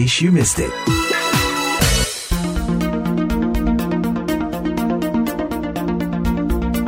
case you missed it.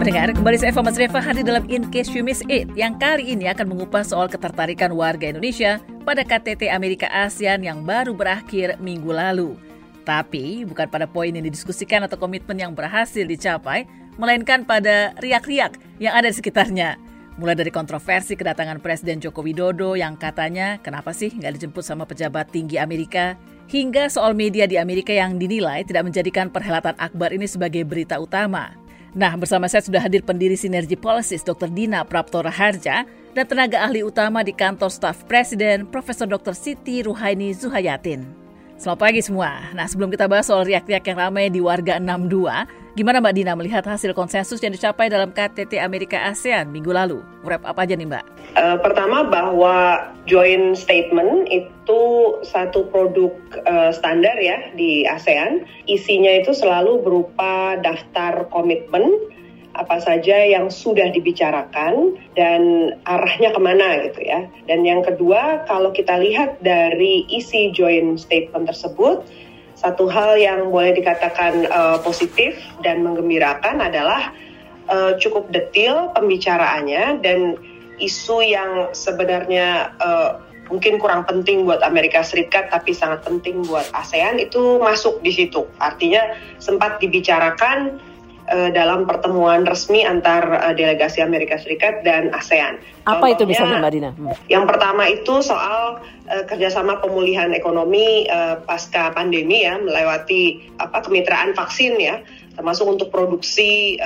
Pendengar, kembali saya Eva Mas Reva hadir dalam In Case You Miss It yang kali ini akan mengupas soal ketertarikan warga Indonesia pada KTT Amerika ASEAN yang baru berakhir minggu lalu. Tapi bukan pada poin yang didiskusikan atau komitmen yang berhasil dicapai, melainkan pada riak-riak yang ada di sekitarnya. Mulai dari kontroversi kedatangan Presiden Joko Widodo yang katanya kenapa sih nggak dijemput sama pejabat tinggi Amerika, hingga soal media di Amerika yang dinilai tidak menjadikan perhelatan akbar ini sebagai berita utama. Nah, bersama saya sudah hadir pendiri Sinergi Policies Dr. Dina Praptora Harja dan tenaga ahli utama di kantor staf Presiden Profesor Dr. Siti Ruhaini Zuhayatin. Selamat pagi semua. Nah, sebelum kita bahas soal riak-riak yang ramai di warga 62, Gimana Mbak Dina melihat hasil konsensus yang dicapai dalam KTT Amerika ASEAN minggu lalu? Wrap apa aja nih Mbak? Uh, pertama bahwa joint statement itu satu produk uh, standar ya di ASEAN. Isinya itu selalu berupa daftar komitmen apa saja yang sudah dibicarakan dan arahnya ke mana gitu ya. Dan yang kedua, kalau kita lihat dari isi joint statement tersebut, satu hal yang boleh dikatakan uh, positif dan menggembirakan adalah uh, cukup detail pembicaraannya dan isu yang sebenarnya uh, mungkin kurang penting buat Amerika Serikat tapi sangat penting buat ASEAN itu masuk di situ. Artinya sempat dibicarakan uh, dalam pertemuan resmi antar uh, delegasi Amerika Serikat dan ASEAN. Apa Contohnya, itu bisa Mbak Dina? Hmm. Yang pertama itu soal uh, kerjasama pemulihan ekonomi uh, pasca pandemi ya, melewati apa kemitraan vaksin ya, termasuk untuk produksi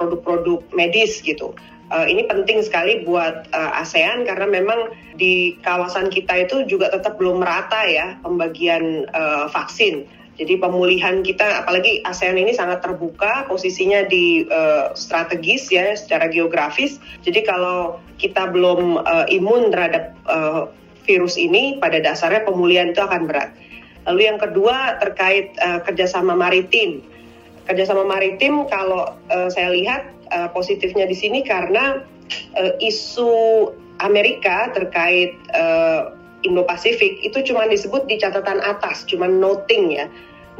produk-produk uh, medis gitu. Uh, ini penting sekali buat uh, ASEAN karena memang di kawasan kita itu juga tetap belum merata ya pembagian uh, vaksin. Jadi pemulihan kita, apalagi ASEAN ini sangat terbuka, posisinya di uh, strategis ya, secara geografis. Jadi kalau kita belum uh, imun terhadap uh, virus ini, pada dasarnya pemulihan itu akan berat. Lalu yang kedua terkait uh, kerjasama maritim. Kerjasama maritim kalau uh, saya lihat uh, positifnya di sini karena uh, isu Amerika terkait uh, Indo-Pasifik itu cuma disebut di catatan atas, cuma noting ya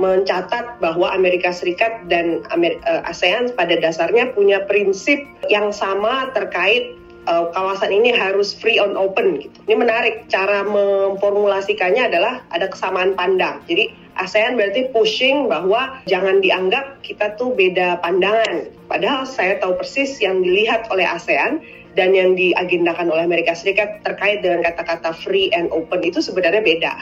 mencatat bahwa Amerika Serikat dan eh, ASEAN pada dasarnya punya prinsip yang sama terkait uh, kawasan ini harus free on open gitu. Ini menarik cara memformulasikannya adalah ada kesamaan pandang. Jadi ASEAN berarti pushing bahwa jangan dianggap kita tuh beda pandangan. Padahal saya tahu persis yang dilihat oleh ASEAN dan yang diagendakan oleh Amerika Serikat terkait dengan kata-kata free and open itu sebenarnya beda.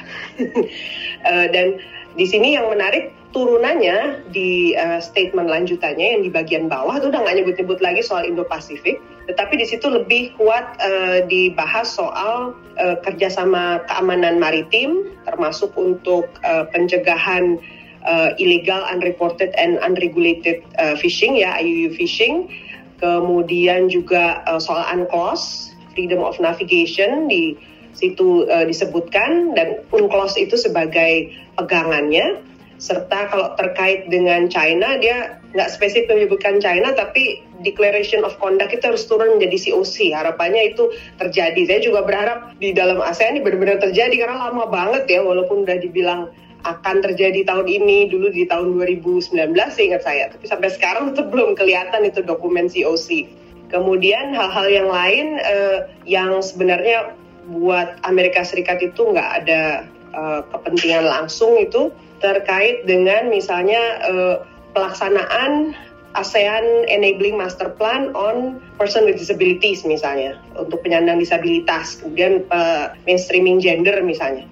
uh, dan di sini yang menarik turunannya di uh, statement lanjutannya yang di bagian bawah itu udah nggak nyebut-nyebut lagi soal Indo-Pasifik, tetapi di situ lebih kuat uh, dibahas soal uh, kerjasama keamanan maritim, termasuk untuk uh, pencegahan uh, illegal, unreported, and unregulated uh, fishing ya IUU fishing, kemudian juga uh, soal UNCLOS, freedom of navigation di situ uh, disebutkan dan UNCLOS itu sebagai pegangannya. Serta kalau terkait dengan China dia nggak spesifik menyebutkan China tapi declaration of conduct itu harus turun menjadi COC harapannya itu terjadi. Saya juga berharap di dalam ASEAN ini benar-benar terjadi karena lama banget ya walaupun udah dibilang akan terjadi tahun ini dulu di tahun 2019 ingat saya. Tapi sampai sekarang itu belum kelihatan itu dokumen COC kemudian hal-hal yang lain uh, yang sebenarnya buat Amerika Serikat itu nggak ada uh, kepentingan langsung itu terkait dengan misalnya uh, pelaksanaan ASEAN Enabling Master Plan on Person with Disabilities misalnya untuk penyandang disabilitas kemudian uh, mainstreaming gender misalnya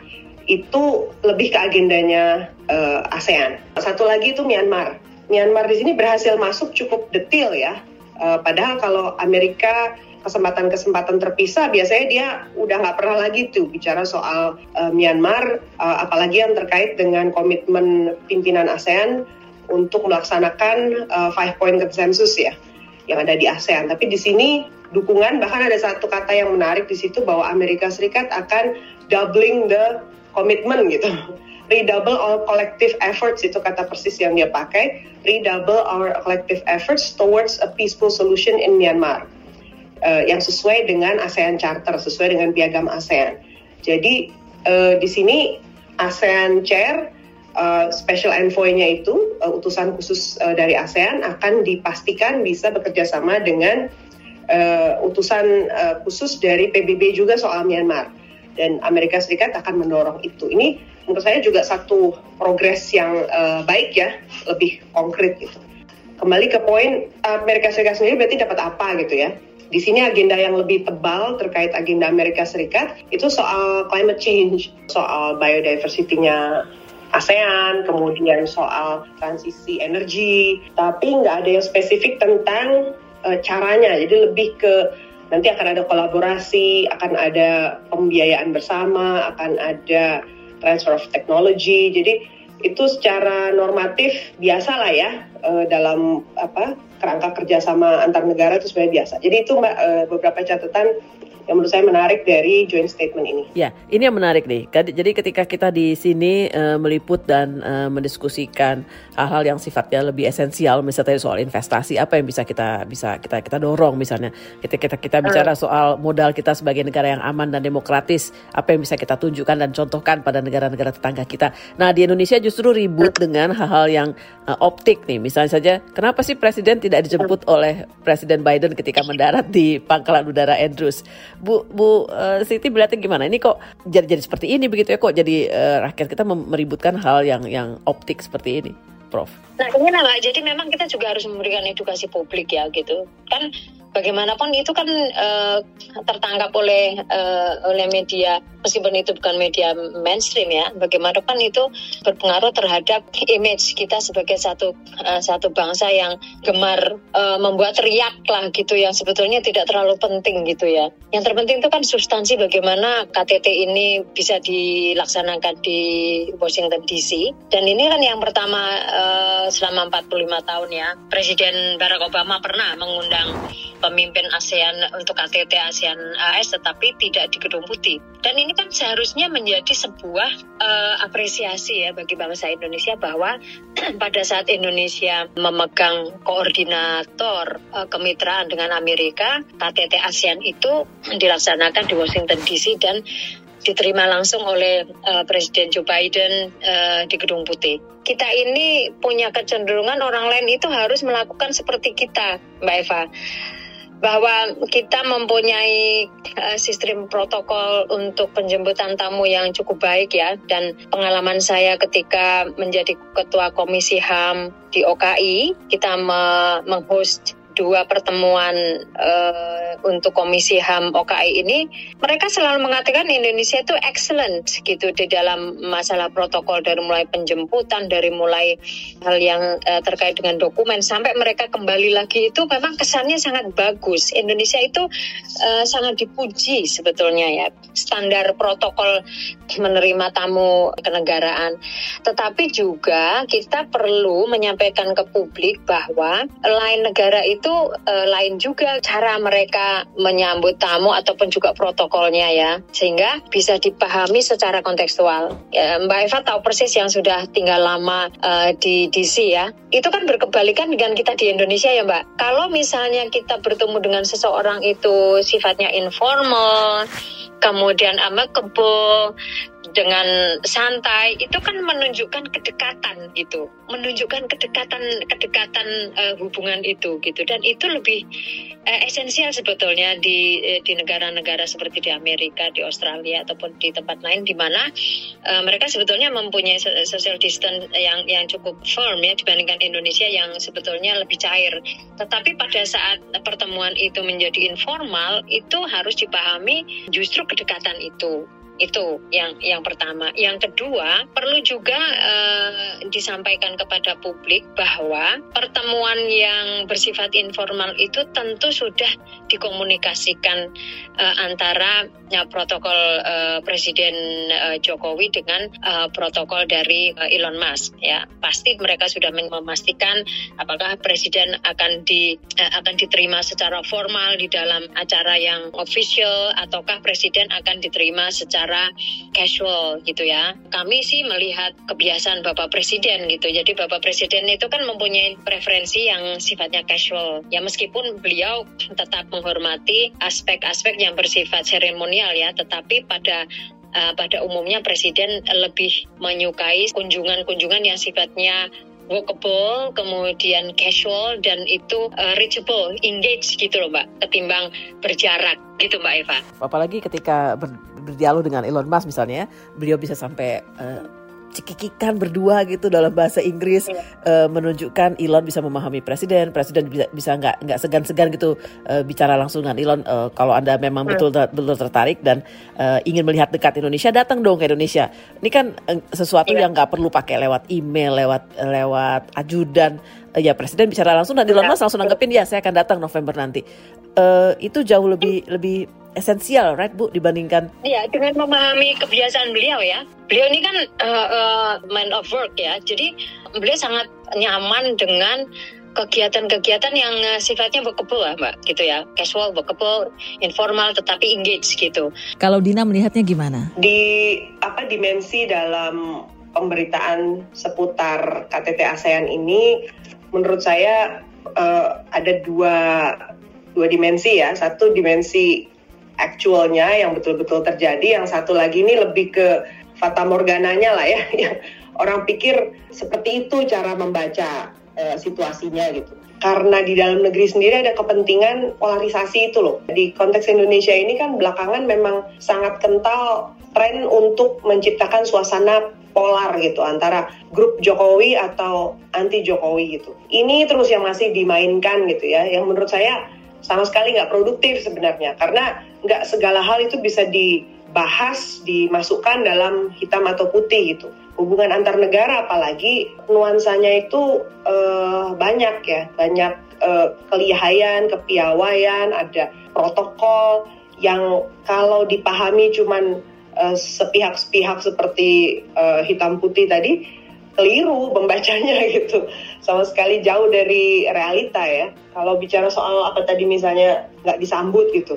itu lebih ke agendanya uh, ASEAN. Satu lagi itu Myanmar. Myanmar di sini berhasil masuk cukup detail ya. Uh, padahal kalau Amerika kesempatan-kesempatan terpisah biasanya dia udah nggak pernah lagi tuh bicara soal uh, Myanmar uh, apalagi yang terkait dengan komitmen pimpinan ASEAN untuk melaksanakan uh, five point consensus ya yang ada di ASEAN. Tapi di sini dukungan bahkan ada satu kata yang menarik di situ bahwa Amerika Serikat akan doubling the commitment gitu. Redouble our collective efforts itu kata persis yang dia pakai. Redouble our collective efforts towards a peaceful solution in Myanmar uh, yang sesuai dengan ASEAN Charter, sesuai dengan piagam ASEAN. Jadi uh, di sini ASEAN Chair uh, special envoy-nya itu uh, utusan khusus uh, dari ASEAN akan dipastikan bisa bekerja sama dengan uh, utusan uh, khusus dari PBB juga soal Myanmar dan Amerika Serikat akan mendorong itu. Ini menurut saya juga satu progres yang uh, baik ya, lebih konkret gitu. Kembali ke poin Amerika Serikat sendiri berarti dapat apa gitu ya? Di sini agenda yang lebih tebal terkait agenda Amerika Serikat itu soal climate change, soal biodiversity-nya ASEAN, kemudian soal transisi energi, tapi nggak ada yang spesifik tentang uh, caranya. Jadi lebih ke nanti akan ada kolaborasi, akan ada pembiayaan bersama, akan ada transfer of technology. Jadi itu secara normatif biasa lah ya uh, dalam apa kerangka kerjasama antar negara itu sebenarnya biasa. Jadi itu mbak uh, beberapa catatan yang menurut saya menarik dari joint statement ini. Ya, ini yang menarik nih. Jadi ketika kita di sini uh, meliput dan uh, mendiskusikan hal-hal yang sifatnya lebih esensial, misalnya soal investasi, apa yang bisa kita bisa kita kita dorong misalnya. Kita kita kita bicara uh. soal modal kita sebagai negara yang aman dan demokratis, apa yang bisa kita tunjukkan dan contohkan pada negara-negara tetangga kita. Nah, di Indonesia justru ribut dengan hal-hal yang uh, optik nih. Misalnya saja, kenapa sih presiden tidak dijemput oleh Presiden Biden ketika mendarat di Pangkalan Udara Andrews? Bu Bu uh, Siti berarti gimana? Ini kok jadi jadi seperti ini begitu ya kok jadi uh, rakyat kita meributkan hal yang yang optik seperti ini, Prof. Nah ini lah, jadi memang kita juga harus memberikan edukasi publik ya gitu. Kan bagaimanapun itu kan uh, tertangkap oleh uh, oleh media meskipun itu bukan media mainstream ya bagaimanapun itu berpengaruh terhadap image kita sebagai satu uh, satu bangsa yang gemar uh, membuat teriak lah gitu yang sebetulnya tidak terlalu penting gitu ya yang terpenting itu kan substansi bagaimana KTT ini bisa dilaksanakan di Washington DC dan ini kan yang pertama uh, selama 45 tahun ya Presiden Barack Obama pernah mengundang pemimpin ASEAN untuk KTT ASEAN AS tetapi tidak di Gedung Putih. Dan ini kan seharusnya menjadi sebuah uh, apresiasi ya bagi bangsa Indonesia bahwa pada saat Indonesia memegang koordinator uh, kemitraan dengan Amerika, KTT ASEAN itu dilaksanakan di Washington DC dan diterima langsung oleh uh, Presiden Joe Biden uh, di Gedung Putih. Kita ini punya kecenderungan orang lain itu harus melakukan seperti kita, Mbak Eva bahwa kita mempunyai uh, sistem protokol untuk penjemputan tamu yang cukup baik ya dan pengalaman saya ketika menjadi ketua komisi HAM di OKI kita me menghost dua pertemuan uh, untuk Komisi HAM OKI ini, mereka selalu mengatakan Indonesia itu excellent gitu di dalam masalah protokol dari mulai penjemputan, dari mulai hal yang uh, terkait dengan dokumen sampai mereka kembali lagi itu memang kesannya sangat bagus. Indonesia itu uh, sangat dipuji sebetulnya ya standar protokol menerima tamu kenegaraan. Tetapi juga kita perlu menyampaikan ke publik bahwa lain negara itu itu uh, lain juga cara mereka menyambut tamu ataupun juga protokolnya ya. Sehingga bisa dipahami secara kontekstual. Ya, Mbak Eva tahu persis yang sudah tinggal lama uh, di DC ya. Itu kan berkebalikan dengan kita di Indonesia ya Mbak. Kalau misalnya kita bertemu dengan seseorang itu sifatnya informal kemudian amicable dengan santai itu kan menunjukkan kedekatan gitu. Menunjukkan kedekatan kedekatan uh, hubungan itu gitu. Dan itu lebih uh, esensial sebetulnya di uh, di negara-negara seperti di Amerika di Australia ataupun di tempat lain di mana uh, mereka sebetulnya mempunyai social distance yang yang cukup firm ya dibandingkan Indonesia yang sebetulnya lebih cair. Tetapi pada saat pertemuan itu menjadi informal itu harus dipahami justru kedekatan itu itu yang yang pertama. Yang kedua, perlu juga uh, disampaikan kepada publik bahwa pertemuan yang bersifat informal itu tentu sudah dikomunikasikan uh, antara ya, protokol uh, Presiden uh, Jokowi dengan uh, protokol dari uh, Elon Musk ya. Pasti mereka sudah memastikan apakah presiden akan di uh, akan diterima secara formal di dalam acara yang official ataukah presiden akan diterima secara secara casual gitu ya. Kami sih melihat kebiasaan Bapak Presiden gitu. Jadi Bapak Presiden itu kan mempunyai preferensi yang sifatnya casual. Ya meskipun beliau tetap menghormati aspek-aspek yang bersifat seremonial ya, tetapi pada uh, pada umumnya presiden lebih menyukai kunjungan-kunjungan yang sifatnya walkable, kemudian casual dan itu uh, reachable, engage gitu loh mbak, ketimbang berjarak gitu mbak Eva. Apalagi ketika ber, berdialog dengan Elon Musk misalnya, beliau bisa sampai uh, cekikikan berdua gitu dalam bahasa Inggris yeah. Iya. uh, menunjukkan Elon bisa memahami presiden, presiden bisa bisa nggak nggak segan-segan gitu uh, bicara langsung dengan Elon uh, kalau anda memang betul betul tertarik dan uh, ingin melihat dekat Indonesia datang dong ke Indonesia. Ini kan uh, sesuatu yeah. yang nggak perlu pakai lewat email, lewat lewat ajudan. Uh, ya presiden bicara langsung dan Elon iya. Musk langsung nanggepin ya saya akan datang November nanti. Uh, itu jauh lebih lebih esensial, right Bu, dibandingkan? Iya, dengan memahami kebiasaan beliau ya. Beliau ini kan uh, uh, man of work ya, jadi beliau sangat nyaman dengan kegiatan-kegiatan yang uh, sifatnya workable lah mbak gitu ya casual workable informal tetapi engage gitu kalau Dina melihatnya gimana di apa dimensi dalam pemberitaan seputar KTT ASEAN ini menurut saya uh, ada dua dua dimensi ya satu dimensi actualnya yang betul-betul terjadi, yang satu lagi ini lebih ke fata morgananya lah ya, yang orang pikir seperti itu cara membaca uh, situasinya gitu. Karena di dalam negeri sendiri ada kepentingan polarisasi itu loh. Di konteks Indonesia ini kan belakangan memang sangat kental tren untuk menciptakan suasana polar gitu antara grup Jokowi atau anti Jokowi gitu. Ini terus yang masih dimainkan gitu ya, yang menurut saya sama sekali nggak produktif sebenarnya. Karena nggak segala hal itu bisa dibahas dimasukkan dalam hitam atau putih gitu. Hubungan antar negara apalagi nuansanya itu uh, banyak ya. Banyak uh, kelihayan kepiawaian ada protokol yang kalau dipahami cuman uh, sepihak-sepihak seperti uh, hitam putih tadi keliru membacanya gitu. Sama sekali jauh dari realita ya. Kalau bicara soal apa tadi misalnya nggak disambut gitu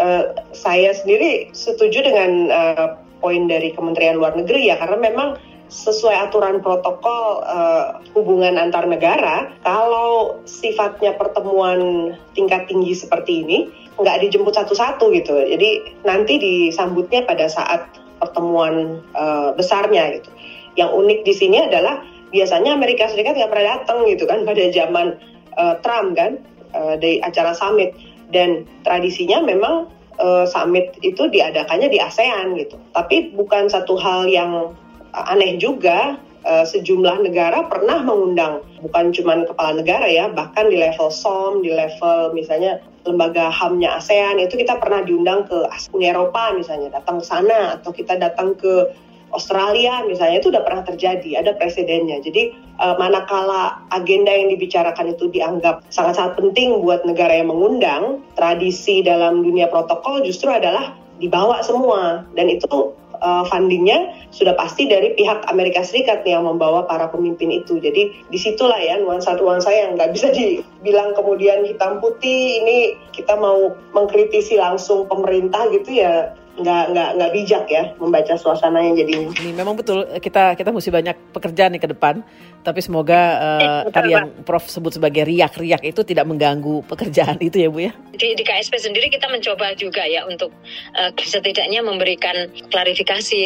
uh, saya sendiri setuju dengan uh, poin dari Kementerian Luar Negeri ya karena memang sesuai aturan protokol uh, hubungan antar negara, kalau sifatnya pertemuan tingkat tinggi seperti ini nggak dijemput satu-satu gitu, jadi nanti disambutnya pada saat pertemuan uh, besarnya gitu. Yang unik di sini adalah biasanya Amerika Serikat nggak pernah datang gitu kan pada zaman uh, Trump kan uh, di acara summit dan tradisinya memang uh, summit itu diadakannya di ASEAN gitu. Tapi bukan satu hal yang aneh juga uh, sejumlah negara pernah mengundang bukan cuma kepala negara ya bahkan di level SOM di level misalnya lembaga HAM-nya ASEAN itu kita pernah diundang ke Uni Eropa misalnya datang ke sana atau kita datang ke Australia misalnya itu udah pernah terjadi, ada presidennya. Jadi uh, manakala agenda yang dibicarakan itu dianggap sangat-sangat penting buat negara yang mengundang, tradisi dalam dunia protokol justru adalah dibawa semua dan itu uh, fundingnya sudah pasti dari pihak Amerika Serikat yang membawa para pemimpin itu. Jadi di situlah ya nuansa-nuansa yang nggak bisa dibilang kemudian hitam putih ini kita mau mengkritisi langsung pemerintah gitu ya nggak nggak nggak bijak ya membaca suasananya jadi ini memang betul kita kita mesti banyak pekerjaan nih ke depan tapi semoga uh, tadi yang Prof sebut sebagai riak-riak itu tidak mengganggu pekerjaan itu ya Bu ya? Di, di KSP sendiri kita mencoba juga ya untuk uh, setidaknya memberikan klarifikasi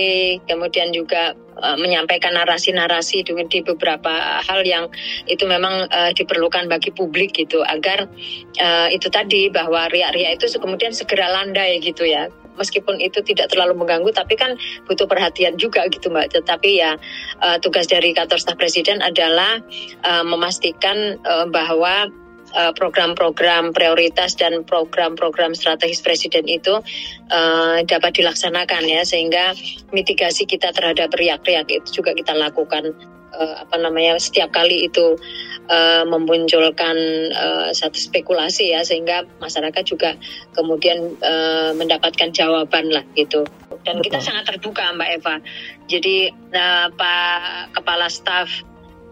kemudian juga uh, menyampaikan narasi-narasi di, di beberapa hal yang itu memang uh, diperlukan bagi publik gitu agar uh, itu tadi bahwa riak-riak itu kemudian segera landai gitu ya meskipun itu tidak terlalu mengganggu tapi kan butuh perhatian juga gitu mbak. Tetapi ya uh, tugas dari kantor staf presiden adalah uh, memastikan uh, bahwa program-program prioritas dan program-program strategis presiden itu uh, dapat dilaksanakan ya sehingga mitigasi kita terhadap riak-riak itu juga kita lakukan uh, apa namanya setiap kali itu uh, memunculkan uh, satu spekulasi ya sehingga masyarakat juga kemudian uh, mendapatkan jawaban lah gitu dan Betul. kita sangat terbuka Mbak Eva jadi uh, Pak Kepala Staf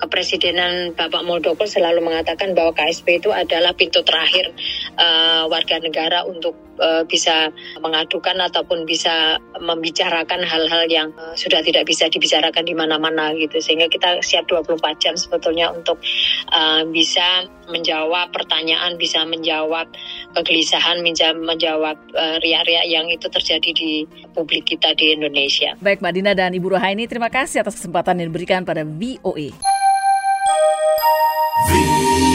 Kepresidenan Bapak Muldoko selalu mengatakan bahwa KSP itu adalah pintu terakhir uh, warga negara untuk uh, bisa mengadukan ataupun bisa membicarakan hal-hal yang uh, sudah tidak bisa dibicarakan di mana-mana gitu sehingga kita siap 24 jam sebetulnya untuk uh, bisa menjawab pertanyaan bisa menjawab kegelisahan menjawab uh, riak-riak yang itu terjadi di publik kita di Indonesia. Baik Mbak Dina dan Ibu Rohaini terima kasih atas kesempatan yang diberikan pada VOA. VOA.